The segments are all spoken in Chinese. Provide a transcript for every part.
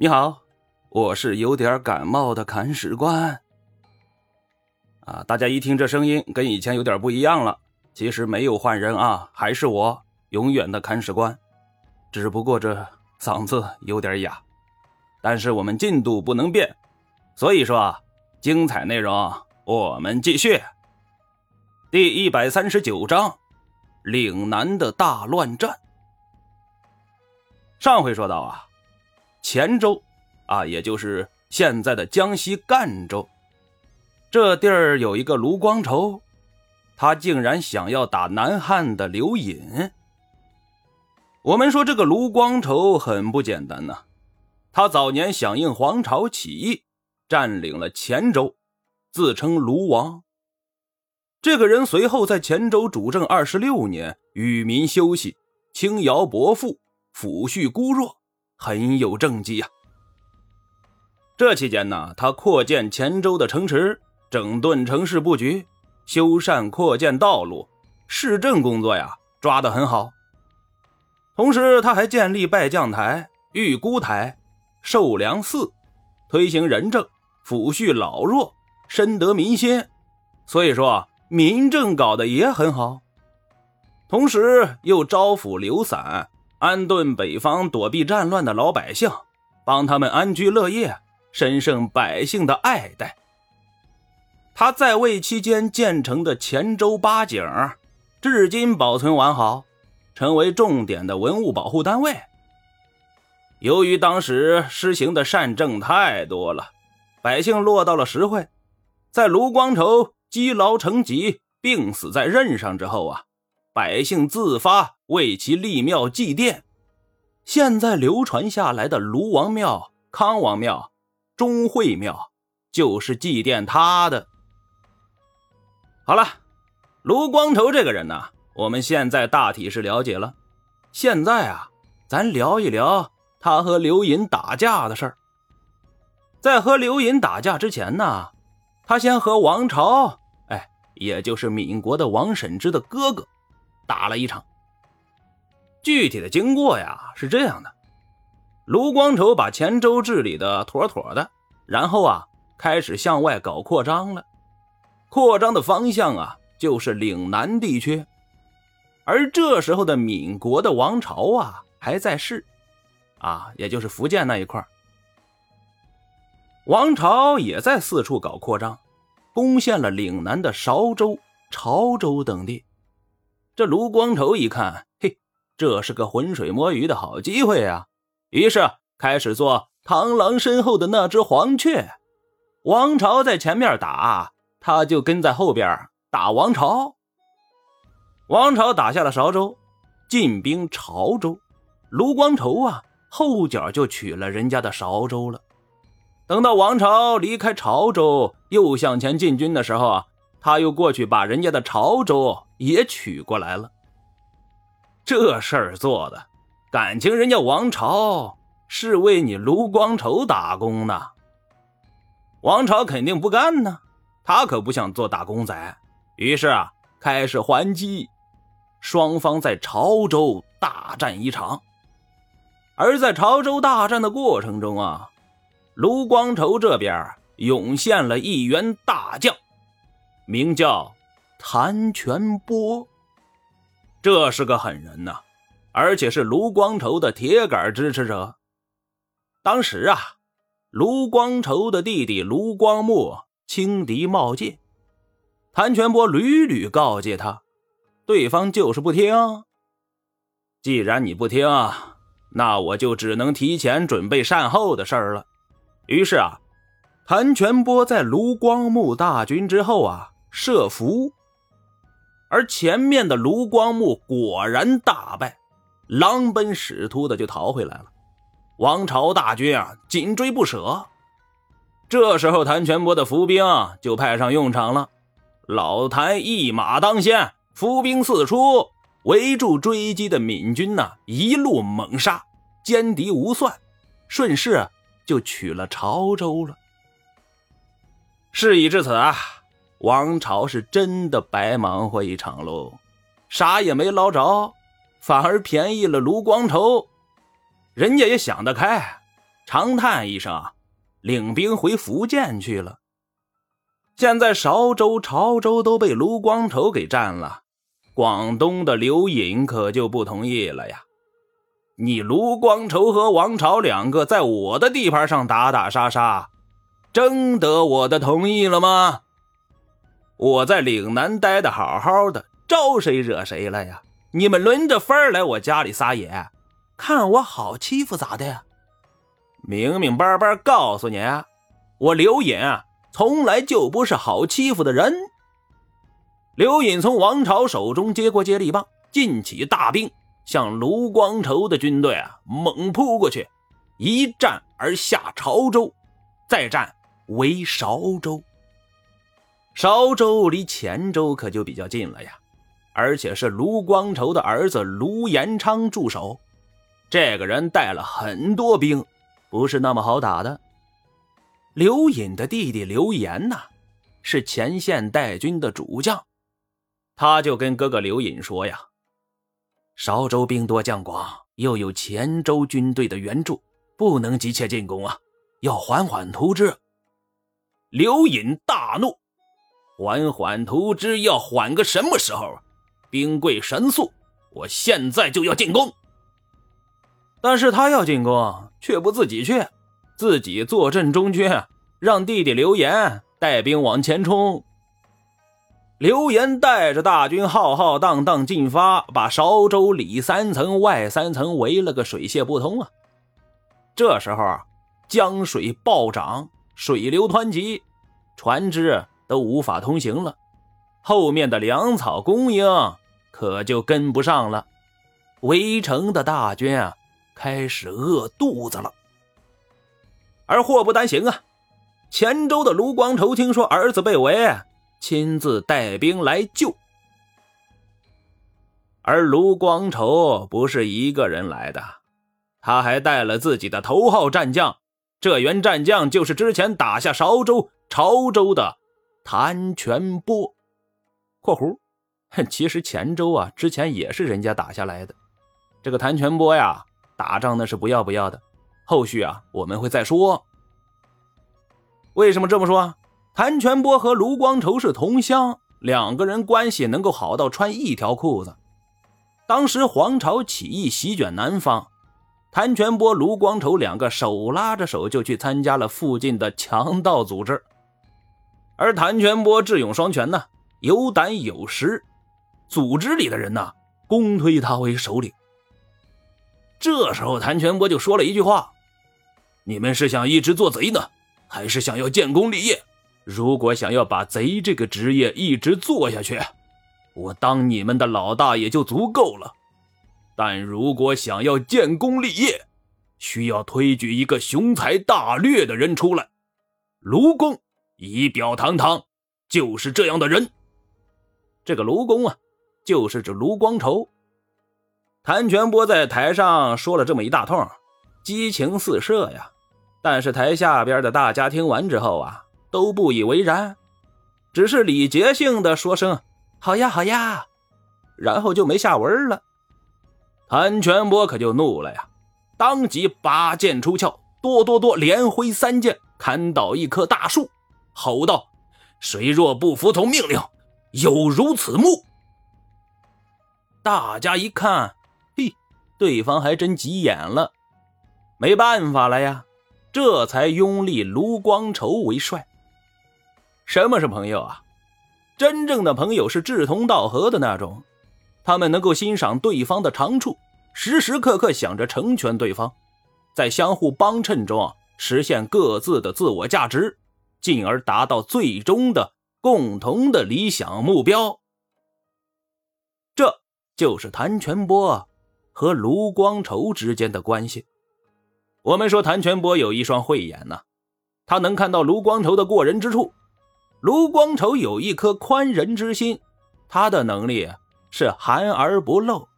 你好，我是有点感冒的砍屎官。啊，大家一听这声音跟以前有点不一样了。其实没有换人啊，还是我永远的砍屎官，只不过这嗓子有点哑。但是我们进度不能变，所以说精彩内容我们继续。第一百三十九章，岭南的大乱战。上回说到啊。黔州，啊，也就是现在的江西赣州，这地儿有一个卢光筹，他竟然想要打南汉的刘隐。我们说这个卢光筹很不简单呐，他早年响应黄巢起义，占领了黔州，自称卢王。这个人随后在黔州主政二十六年，与民休息，轻徭薄赋，抚恤孤弱。很有政绩呀。这期间呢，他扩建黔州的城池，整顿城市布局，修缮扩建道路，市政工作呀抓得很好。同时，他还建立拜将台、预估台、寿良寺，推行仁政，抚恤老弱，深得民心。所以说，民政搞得也很好。同时，又招抚流散。安顿北方躲避战乱的老百姓，帮他们安居乐业，深受百姓的爱戴。他在位期间建成的黔州八景，至今保存完好，成为重点的文物保护单位。由于当时施行的善政太多了，百姓落到了实惠。在卢光筹积劳成疾、病死在任上之后啊。百姓自发为其立庙祭奠，现在流传下来的卢王庙、康王庙、钟会庙，就是祭奠他的。好了，卢光头这个人呢，我们现在大体是了解了。现在啊，咱聊一聊他和刘隐打架的事儿。在和刘隐打架之前呢，他先和王朝，哎，也就是闽国的王审知的哥哥。打了一场，具体的经过呀是这样的：卢光筹把黔州治理的妥妥的，然后啊开始向外搞扩张了。扩张的方向啊就是岭南地区，而这时候的闽国的王朝啊还在世，啊也就是福建那一块王朝也在四处搞扩张，攻陷了岭南的韶州、潮州等地。这卢光筹一看，嘿，这是个浑水摸鱼的好机会啊！于是开始做螳螂身后的那只黄雀。王朝在前面打，他就跟在后边打王朝。王朝打下了韶州，进兵潮州，卢光筹啊，后脚就取了人家的韶州了。等到王朝离开潮州，又向前进军的时候啊。他又过去把人家的潮州也取过来了。这事儿做的，感情人家王朝是为你卢光筹打工呢。王朝肯定不干呢，他可不想做打工仔，于是啊，开始还击。双方在潮州大战一场。而在潮州大战的过程中啊，卢光筹这边涌现了一员大将。名叫谭全波，这是个狠人呐，而且是卢光筹的铁杆支持者。当时啊，卢光筹的弟弟卢光墨轻敌冒进，谭全波屡屡告诫他，对方就是不听。既然你不听，那我就只能提前准备善后的事儿了。于是啊，谭全波在卢光木大军之后啊。设伏，而前面的卢光木果然大败，狼奔使突的就逃回来了。王朝大军啊，紧追不舍。这时候，谭全波的伏兵就派上用场了。老谭一马当先，伏兵四出，围住追击的闽军呐，一路猛杀，歼敌无算，顺势就取了潮州了。事已至此啊。王朝是真的白忙活一场喽，啥也没捞着，反而便宜了卢光筹。人家也想得开，长叹一声，领兵回福建去了。现在韶州、潮州都被卢光头给占了，广东的刘隐可就不同意了呀！你卢光头和王朝两个在我的地盘上打打杀杀，征得我的同意了吗？我在岭南待的好好的，招谁惹谁了呀？你们轮着分来我家里撒野，看我好欺负咋的？明明白白告诉你，我刘隐啊！从来就不是好欺负的人。刘隐从王朝手中接过接力棒，进起大兵，向卢光头的军队啊猛扑过去，一战而下潮州，再战为韶州。韶州离黔州可就比较近了呀，而且是卢光头的儿子卢延昌驻守，这个人带了很多兵，不是那么好打的。刘隐的弟弟刘岩呐，是前线带军的主将，他就跟哥哥刘隐说呀：“韶州兵多将广，又有黔州军队的援助，不能急切进攻啊，要缓缓图之。”刘隐大怒：“缓缓图之，要缓个什么时候？兵贵神速，我现在就要进攻。”但是他要进攻，却不自己去。自己坐镇中军，让弟弟刘岩带兵往前冲。刘岩带着大军浩浩荡荡进发，把韶州里三层外三层围了个水泄不通啊！这时候，江水暴涨，水流湍急，船只都无法通行了，后面的粮草供应可就跟不上了。围城的大军啊，开始饿肚子了。而祸不单行啊！黔州的卢光头听说儿子被围，亲自带兵来救。而卢光头不是一个人来的，他还带了自己的头号战将，这员战将就是之前打下韶州、潮州的谭全波。（括弧）其实黔州啊，之前也是人家打下来的。这个谭全波呀，打仗那是不要不要的。后续啊，我们会再说。为什么这么说？谭全波和卢光头是同乡，两个人关系能够好到穿一条裤子。当时黄巢起义席卷南方，谭全波、卢光头两个手拉着手就去参加了附近的强盗组织。而谭全波智勇双全呢，有胆有识，组织里的人呢，公推他为首领。这时候，谭全波就说了一句话。你们是想一直做贼呢，还是想要建功立业？如果想要把贼这个职业一直做下去，我当你们的老大也就足够了。但如果想要建功立业，需要推举一个雄才大略的人出来。卢公仪表堂堂，就是这样的人。这个卢公啊，就是指卢光头。谭全波在台上说了这么一大通，激情四射呀。但是台下边的大家听完之后啊，都不以为然，只是礼节性的说声“好呀，好呀”，然后就没下文了。谭全波可就怒了呀，当即拔剑出鞘，哆哆哆连挥三剑，砍倒一棵大树，吼道：“谁若不服从命令，有如此目！”大家一看，嘿，对方还真急眼了，没办法了呀。这才拥立卢光头为帅。什么是朋友啊？真正的朋友是志同道合的那种，他们能够欣赏对方的长处，时时刻刻想着成全对方，在相互帮衬中实现各自的自我价值，进而达到最终的共同的理想目标。这就是谭全波和卢光头之间的关系。我们说谭全波有一双慧眼呐，他能看到卢光头的过人之处。卢光头有一颗宽仁之心，他的能力是含而不露，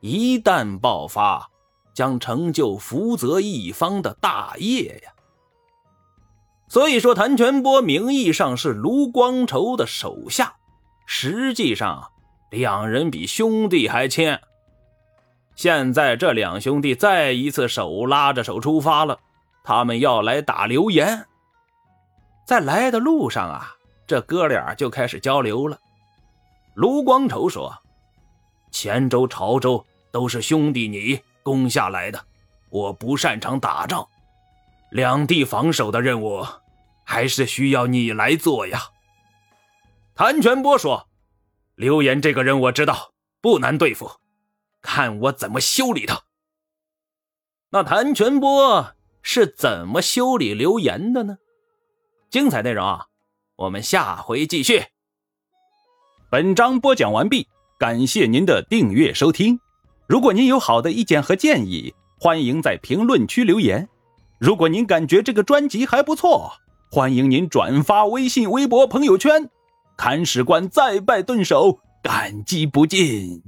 一旦爆发，将成就福泽一方的大业呀。所以说，谭全波名义上是卢光头的手下，实际上两人比兄弟还亲。现在这两兄弟再一次手拉着手出发了，他们要来打刘岩。在来的路上啊，这哥俩就开始交流了。卢光筹说：“黔州、潮州都是兄弟你攻下来的，我不擅长打仗，两地防守的任务还是需要你来做呀。”谭全波说：“刘岩这个人我知道不难对付，看我怎么修理他。”那谭全波是怎么修理刘岩的呢？精彩内容啊，我们下回继续。本章播讲完毕，感谢您的订阅收听。如果您有好的意见和建议，欢迎在评论区留言。如果您感觉这个专辑还不错，欢迎您转发微信、微博、朋友圈。铲屎官再拜顿首，感激不尽。